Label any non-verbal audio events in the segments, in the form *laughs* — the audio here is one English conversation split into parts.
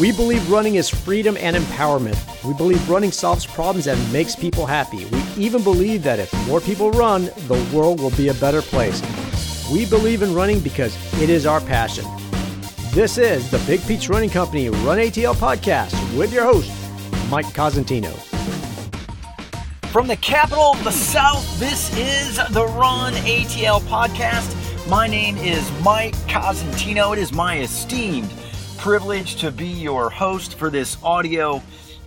We believe running is freedom and empowerment. We believe running solves problems and makes people happy. We even believe that if more people run, the world will be a better place. We believe in running because it is our passion. This is the Big Peach Running Company Run ATL podcast with your host, Mike Cosentino. From the capital of the South, this is the Run ATL podcast. My name is Mike Cosentino. It is my esteemed privilege to be your host for this audio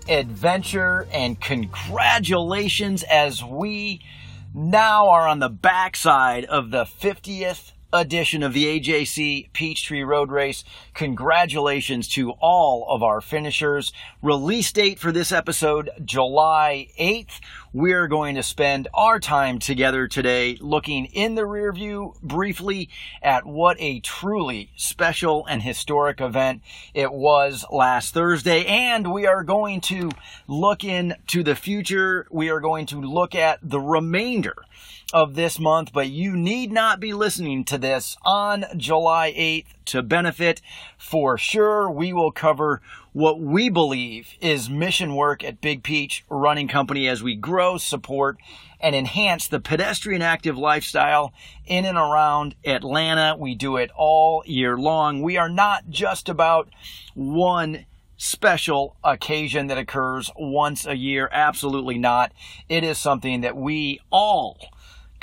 adventure, and congratulations as we now are on the backside of the 50th edition of the AJC Peachtree Road Race. Congratulations to all of our finishers. Release date for this episode, July 8th. We're going to spend our time together today looking in the rear view briefly at what a truly special and historic event it was last Thursday. And we are going to look into the future. We are going to look at the remainder of this month, but you need not be listening to this on July 8th to benefit. For sure, we will cover what we believe is mission work at Big Peach Running Company as we grow, support, and enhance the pedestrian active lifestyle in and around Atlanta. We do it all year long. We are not just about one special occasion that occurs once a year. Absolutely not. It is something that we all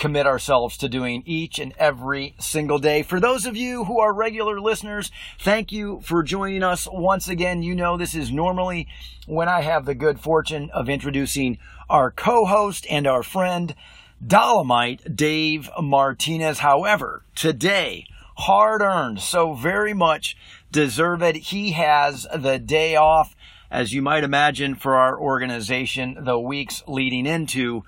commit ourselves to doing each and every single day. For those of you who are regular listeners, thank you for joining us once again. You know, this is normally when I have the good fortune of introducing our co host and our friend, Dolomite Dave Martinez. However, today, hard earned, so very much deserved. He has the day off, as you might imagine, for our organization, the weeks leading into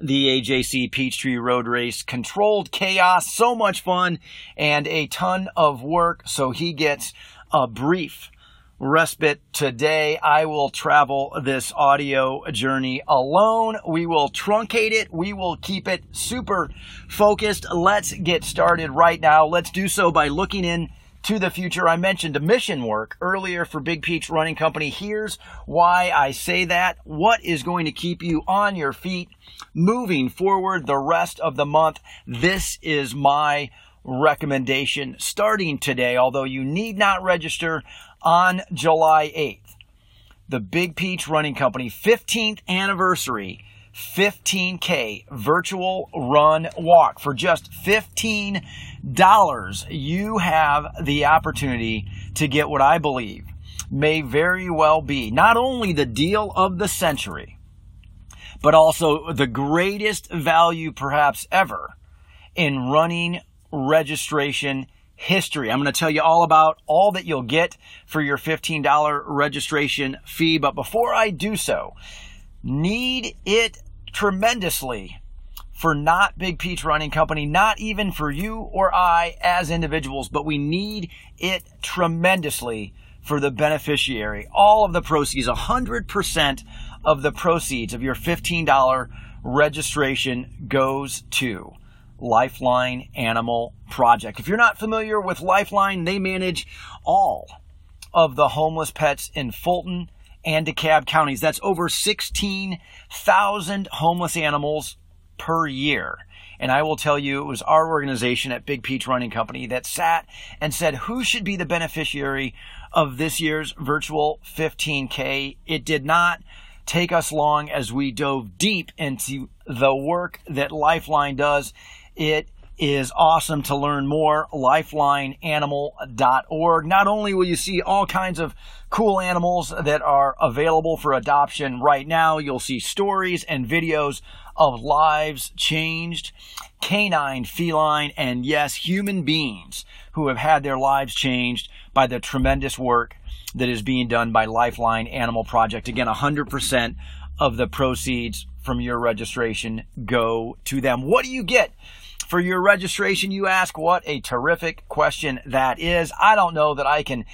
the AJC Peachtree Road Race. Controlled chaos, so much fun, and a ton of work. So he gets a brief respite today. I will travel this audio journey alone. We will truncate it. We will keep it super focused. Let's get started right now. Let's do so by looking in to the future. I mentioned mission work earlier for Big Peach Running Company. Here's why I say that. What is going to keep you on your feet moving forward the rest of the month? This is my recommendation starting today, although you need not register on July 8th. The Big Peach Running Company 15th anniversary 15K virtual run walk for just $15. You have the opportunity to get what I believe may very well be not only the deal of the century, but also the greatest value perhaps ever in running registration history. I'm going to tell you all about all that you'll get for your $15 registration fee. But before I do so, need it tremendously for not Big Peach Running Company, not even for you or I as individuals, but we need it tremendously for the beneficiary. All of the proceeds, 100% of the proceeds of your $15 registration goes to Lifeline Animal Project. If you're not familiar with Lifeline, they manage all of the homeless pets in Fulton and DeKalb counties. That's over 16,000 homeless animals per year. And I will tell you, it was our organization at Big Peach Running Company that sat and said, who should be the beneficiary of this year's virtual 15K? It did not take us long as we dove deep into the work that Lifeline does. It is awesome to learn more. LifelineAnimal.org. Not only will you see all kinds of cool animals that are available for adoption right now, you'll see stories and videos of lives changed, canine, feline, and yes, human beings who have had their lives changed by the tremendous work that is being done by Lifeline Animal Project. Again, 100% of the proceeds from your registration go to them. What do you get? For your registration, you ask what a terrific question that is. I don't know that I can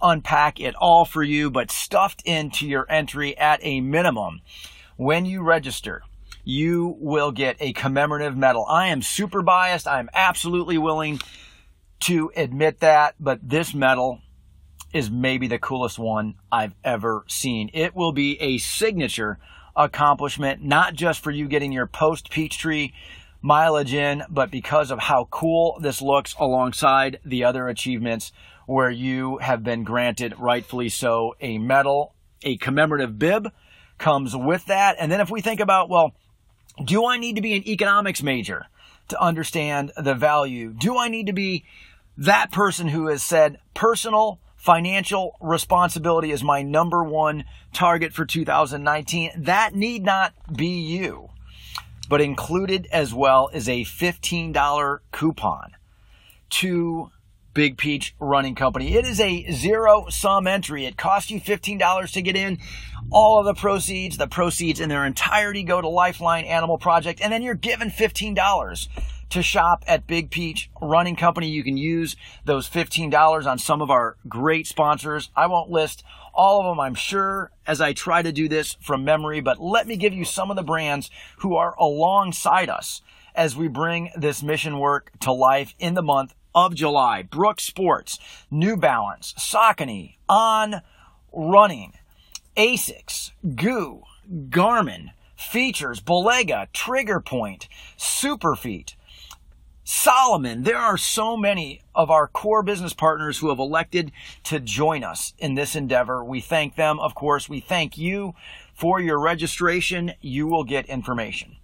unpack it all for you, but stuffed into your entry at a minimum when you register, you will get a commemorative medal. I am super biased. I'm absolutely willing to admit that, but this medal is maybe the coolest one I've ever seen. It will be a signature accomplishment, not just for you getting your post Peachtree mileage in, but because of how cool this looks alongside the other achievements where you have been granted, rightfully so, a medal, a commemorative bib comes with that. And then if we think about, well, do I need to be an economics major to understand the value? Do I need to be that person who has said personal financial responsibility is my number one target for 2019? That need not be you but included as well is a $15 coupon to Big Peach Running Company. It is a zero sum entry. It costs you $15 to get in. All of the proceeds, the proceeds in their entirety go to Lifeline Animal Project, and then you're given $15 to shop at Big Peach Running Company. You can use those $15 on some of our great sponsors. I won't list all of them, I'm sure, as I try to do this from memory, but let me give you some of the brands who are alongside us as we bring this mission work to life in the month of July. Brooks Sports, New Balance, Saucony, On Running, Asics, GU, Garmin, Feetures, Balega, Trigger Point, Superfeet, Salomon. There are so many of our core business partners who have elected to join us in this endeavor. We thank them. Of course, we thank you for your registration. You will get information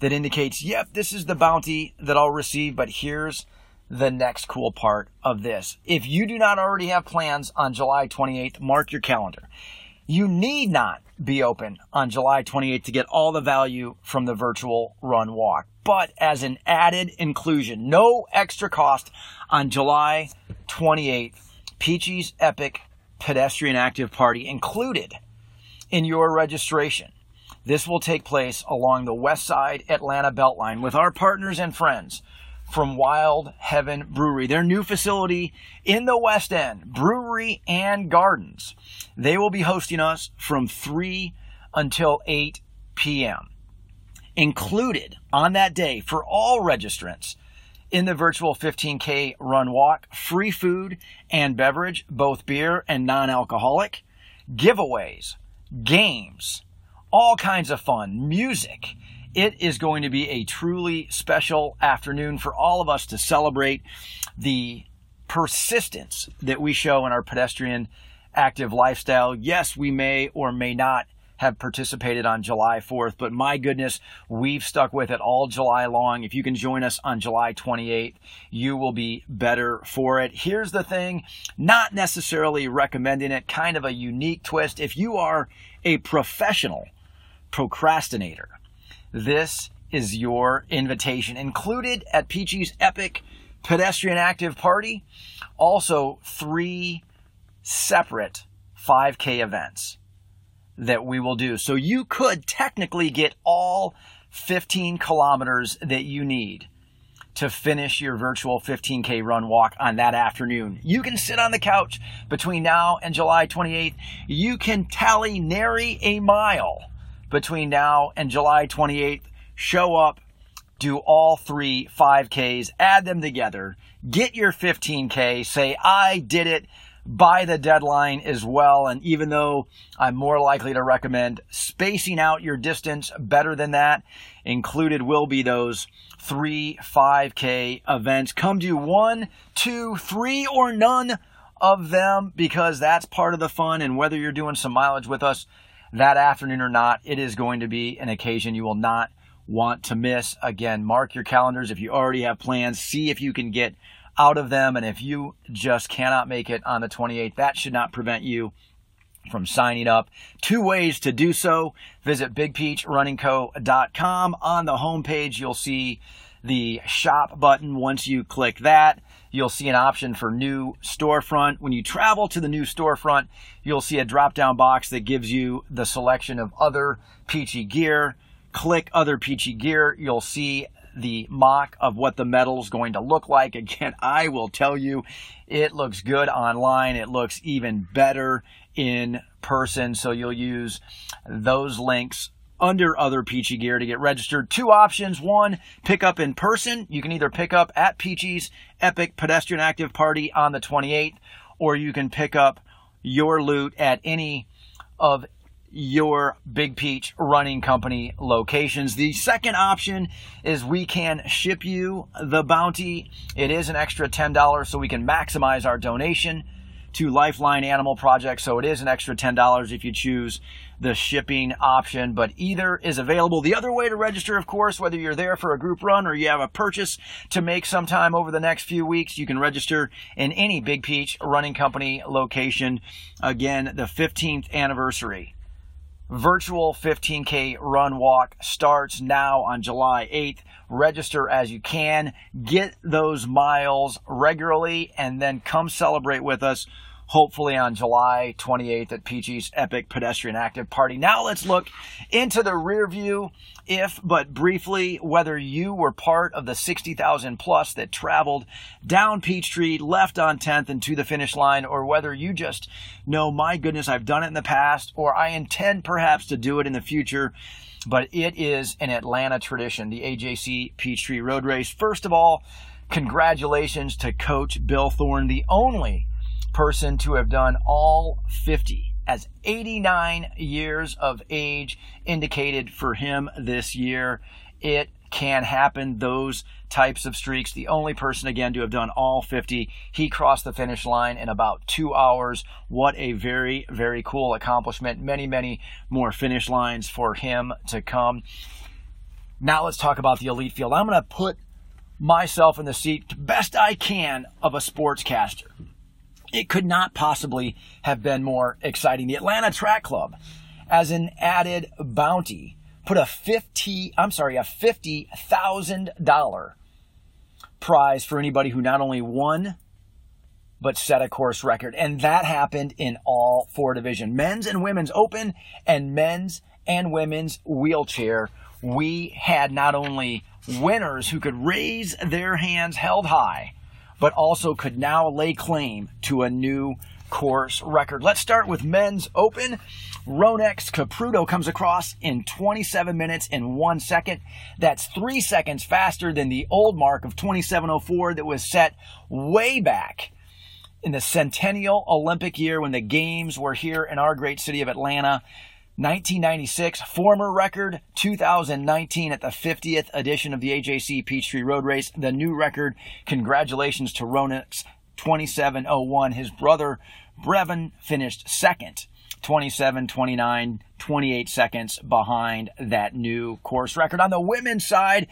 that indicates, yep, this is the bounty that I'll receive, but here's the next cool part of this. If you do not already have plans on July 28th, mark your calendar. You need not be open on July 28th to get all the value from the virtual run walk but as an added inclusion. No extra cost on July 28th. Peachy's Epic Pedestrian Active Party included in your registration. This will take place along the West Side Atlanta Beltline with our partners and friends from Wild Heaven Brewery, their new facility in the West End, brewery and gardens. They will be hosting us from 3 until 8 p.m included on that day for all registrants in the virtual 15K run walk, free food and beverage, both beer and non alcoholic, giveaways, games, all kinds of fun, music. It is going to be a truly special afternoon for all of us to celebrate the persistence that we show in our pedestrian active lifestyle. Yes, we may or may not have participated on July 4th, but my goodness, we've stuck with it all July long. If you can join us on July 28th, you will be better for it. Here's the thing, not necessarily recommending it, kind of a unique twist. If you are a professional procrastinator, this is your invitation. Included at Peachy's Epic Pedestrian Active Party, also three separate 5K events that we will do. So you could technically get all 15 kilometers that you need to finish your virtual 15K run walk on that afternoon. You can sit on the couch between now and July 28th. You can tally nary a mile between now and July 28th. Show up, do all three 5Ks, add them together, get your 15K, say, I did it by the deadline as well. And even though I'm more likely to recommend spacing out your distance better than that, included will be those three 5K events. Come do one, two, three, or none of them because that's part of the fun. And whether you're doing some mileage with us that afternoon or not, it is going to be an occasion you will not want to miss. Again, mark your calendars if you already have plans. See if you can get out of them. And if you just cannot make it on the 28th, that should not prevent you from signing up. Two ways to do so. Visit bigpeachrunningco.com. On the homepage, you'll see the shop button. Once you click that, you'll see an option for new storefront. When you travel to the new storefront, you'll see a drop down box that gives you the selection of other Peachy gear. Click other Peachy gear. You'll see the mock of what the medal is going to look like. *laughs* Again, I will tell you, it looks good online. It looks even better in person. So you'll use those links under other Peachy gear to get registered. Two options. One, pick up in person. You can either pick up at Peachy's Epic Pedestrian Active Party on the 28th or you can pick up your loot at any of your Big Peach Running Company locations. The second option is we can ship you the bounty. It is an extra $10 so we can maximize our donation to Lifeline Animal Project. So it is an extra $10 if you choose the shipping option, but either is available. The other way to register, of course, whether you're there for a group run or you have a purchase to make sometime over the next few weeks, you can register in any Big Peach Running Company location. Again, the 15th anniversary virtual 15K run walk starts now on July 8th. Register as you can, get those miles regularly, and then come celebrate with us hopefully on July 28th at Peachy's Epic Pedestrian Active Party. Now let's look into the rear view, if but briefly, whether you were part of the 60,000 plus that traveled down Peachtree, left on 10th and to the finish line, or whether you just know, my goodness, I've done it in the past, or I intend perhaps to do it in the future but it is an Atlanta tradition, the AJC Peachtree Road Race. First of all, congratulations to Coach Bill Thorn, the only person to have done all 50 as 89 years of age indicated for him this year. It can happen, those types of streaks. The only person, again, to have done all 50. He crossed the finish line in about two hours. What a very, very cool accomplishment. Many, many more finish lines for him to come. Now let's talk about the elite field. I'm going to put myself in the seat best I can of a sportscaster it could not possibly have been more exciting. The Atlanta Track Club, as an added bounty, put a 50, I'm sorry, a $50,000 prize for anybody who not only won, but set a course record. And that happened in all four division, men's and women's open and men's and women's wheelchair. We had not only winners who could raise their hands held high, but also could now lay claim to a new course record. Let's start with men's open. Rhonex Kipruto comes across in 27 minutes and one second. That's three seconds faster than the old mark of 2704 that was set way back in the Centennial Olympic year when the games were here in our great city of Atlanta. 1996 former record, 2019 at the 50th edition of the AJC Peachtree Road Race, the new record. Congratulations to Rhonex 2701. His brother Brevin finished second, 27 29, 28 seconds behind that new course record. On the women's side,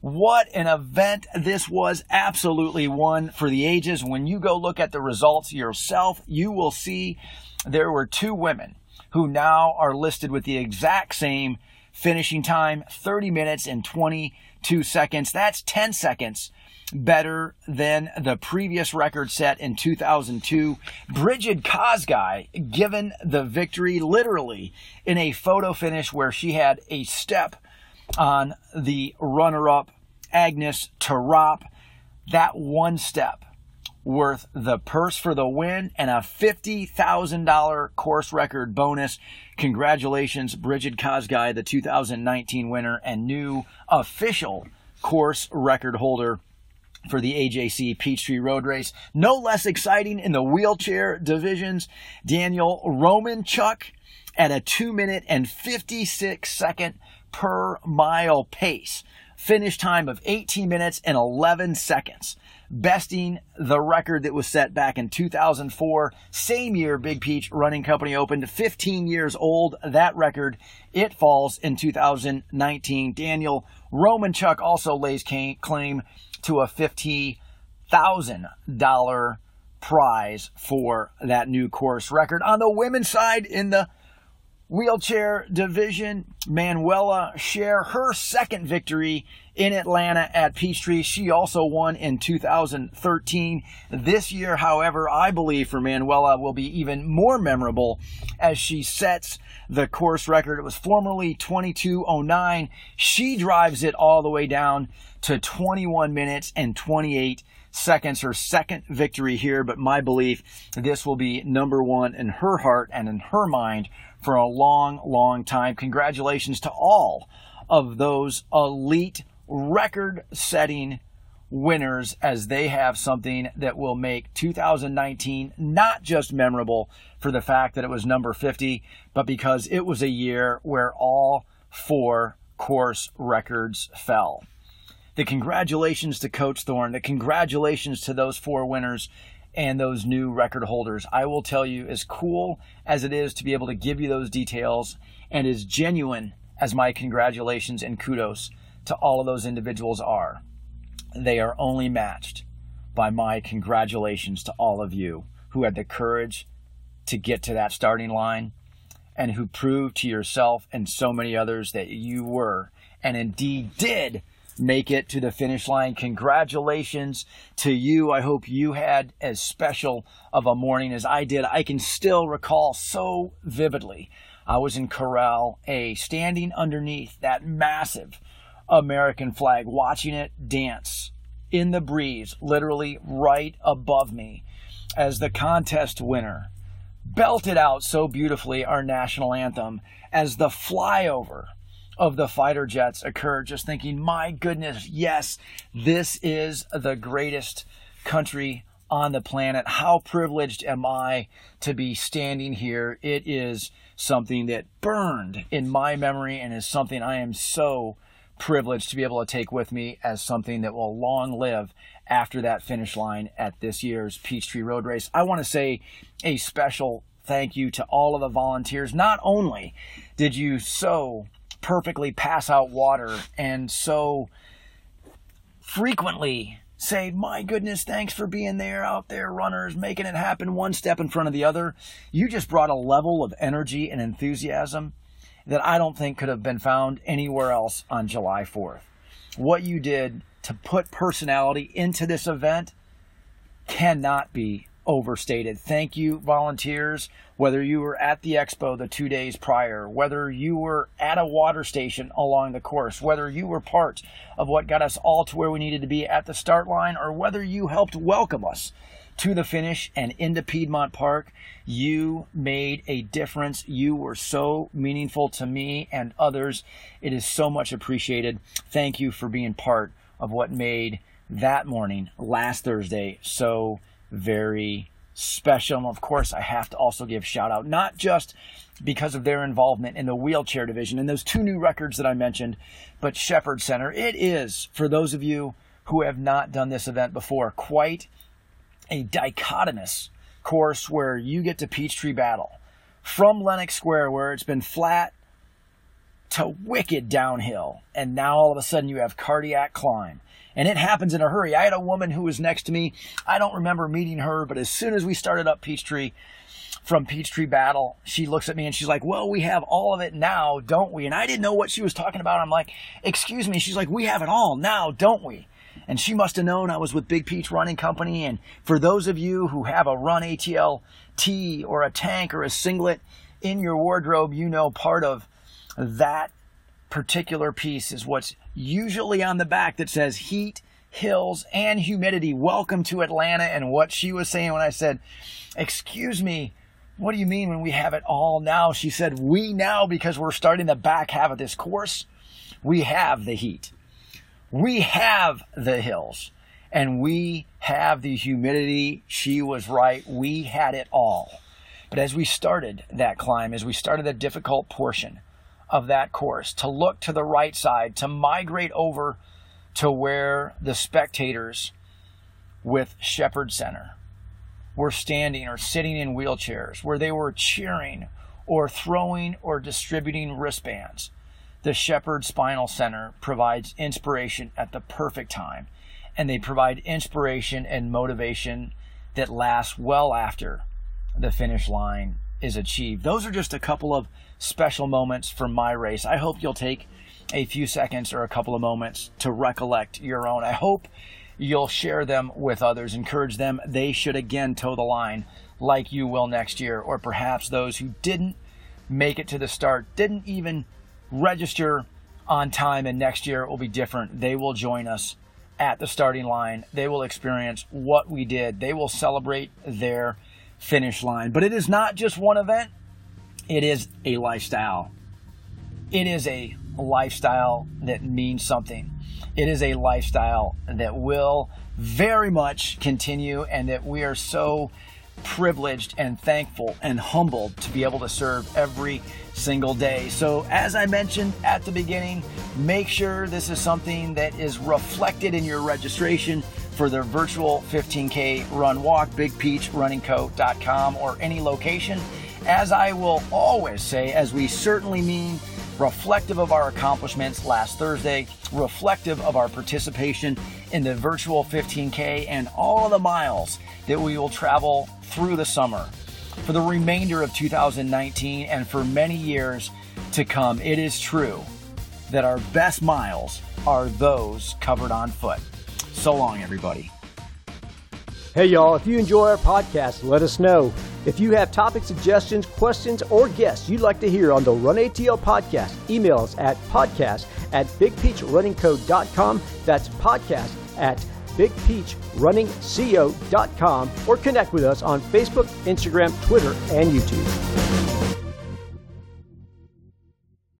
what an event this was. Absolutely one for the ages. When you go look at the results yourself, you will see there were two women who now are listed with the exact same finishing time 30 minutes and 22 seconds. That's 10 seconds better than the previous record set in 2002. Brigid Kosgei given the victory literally in a photo finish where she had a step on the runner up Agnes Tirop. That one step worth the purse for the win and a $50,000 course record bonus. Congratulations, Brigid Kosgei, the 2019 winner and new official course record holder for the AJC Peachtree Road Race. No less exciting in the wheelchair divisions, Daniel Romanchuk at a 2 minute and 56 second per mile pace. Finish time of 18 minutes and 11 seconds besting the record that was set back in 2004. Same year Big Peach Running Company opened, 15 years old. That record, it falls in 2019. Daniel Romanchuk also lays claim to a $50,000 prize for that new course record. On the women's side, in the wheelchair division, Manuela Schär her second victory in Atlanta at Peachtree. She also won in 2013. This year, however, I believe for Manuela will be even more memorable as she sets the course record. It was formerly 2209. She drives it all the way down to 21 minutes and 28 seconds, her second victory here, but my belief this will be number one in her heart and in her mind for a long, long time. Congratulations to all of those elite record setting winners as they have something that will make 2019 not just memorable for the fact that it was number 50, but because it was a year where all four course records fell. The congratulations to Coach Thorn, the congratulations to those four winners and those new record holders. I will tell you, as cool as it is to be able to give you those details, and as genuine as my congratulations and kudos to all of those individuals are, they are only matched by my congratulations to all of you who had the courage to get to that starting line and who proved to yourself and so many others that you were and indeed did make it to the finish line. Congratulations to you. I hope you had as special of a morning as I did. I can still recall so vividly. I was in Corral A, standing underneath that massive American flag, watching it dance in the breeze, literally right above me, as the contest winner belted out so beautifully our national anthem as the flyover of the fighter jets occurred, just thinking, my goodness, yes, this is the greatest country on the planet. How privileged am I to be standing here? It is something that burned in my memory and is something I am so privileged to be able to take with me as something that will long live after that finish line at this year's Peachtree Road Race. I want to say a special thank you to all of the volunteers. Not only did you so perfectly pass out water and so frequently say, My goodness, thanks for being there out there, runners, making it happen one step in front of the other. You just brought a level of energy and enthusiasm that I don't think could have been found anywhere else on July 4th. What you did to put personality into this event cannot be overstated. Thank you, volunteers, whether you were at the expo the two days prior, whether you were at a water station along the course, whether you were part of what got us all to where we needed to be at the start line, or whether you helped welcome us to the finish and into Piedmont Park. You made a difference. You were so meaningful to me and others. It is so much appreciated. Thank you for being part of what made that morning, last Thursday, so very special. And of course, I have to also give shout out, not just because of their involvement in the wheelchair division and those two new records that I mentioned, but Shepherd Center. It is, for those of you who have not done this event before, quite a dichotomous course where you get to Peachtree Battle from Lenox Square, where it's been flat to wicked downhill. And now all of a sudden you have cardiac climb. And it happens in a hurry. I had a woman who was next to me. I don't remember meeting her, but as soon as we started up Peachtree from Peachtree Battle, she looks at me and she's like, Well, we have all of it now, don't we? And I didn't know what she was talking about. I'm like, Excuse me. She's like, We have it all now, don't we? And she must have known I was with Big Peach Running Company. And for those of you who have a Run ATL tee or a tank or a singlet in your wardrobe, you know part of that particular piece is what's usually on the back that says heat, hills, and humidity. Welcome to Atlanta. And what she was saying when I said, Excuse me, what do you mean when we have it all now? She said, We now, because we're starting the back half of this course, we have the heat. We have the hills and we have the humidity. She was right. We had it all. But as we started that climb, as we started the difficult portion of that course, to look to the right side, to migrate over to where the spectators with Shepherd Center were standing or sitting in wheelchairs, where they were cheering or throwing or distributing wristbands the Shepherd Spinal Center provides inspiration at the perfect time, and they provide inspiration and motivation that lasts well after the finish line is achieved. Those are just a couple of special moments from my race. I hope you'll take a few seconds or a couple of moments to recollect your own. I hope you'll share them with others, encourage them they should again toe the line like you will next year, or perhaps those who didn't make it to the start, didn't even register on time, and next year it will be different. They will join us at the starting line. They will experience what we did. They will celebrate their finish line. But it is not just one event, it is a lifestyle. It is a lifestyle that means something. it is a lifestyle that will very much continue and that we are so privileged and thankful and humbled to be able to serve every single day. So, as I mentioned at the beginning, make sure this is something that is reflected in your registration for their virtual 15K run walk, bigpeachrunningco.com or any location. As I will always say, as we certainly mean, reflective of our accomplishments last Thursday, reflective of our participation in the virtual 15K and all of the miles that we will travel through the summer. For the remainder of 2019 and for many years to come, it is true that our best miles are those covered on foot. So long, everybody. Hey, y'all, if you enjoy our podcast, let us know. If you have topic suggestions, questions, or guests you'd like to hear on the Run ATL podcast, email us at podcast at bigpeachrunningco.com. That's podcast at bigpeachrunningco.com or connect with us on Facebook, Instagram, Twitter, and YouTube.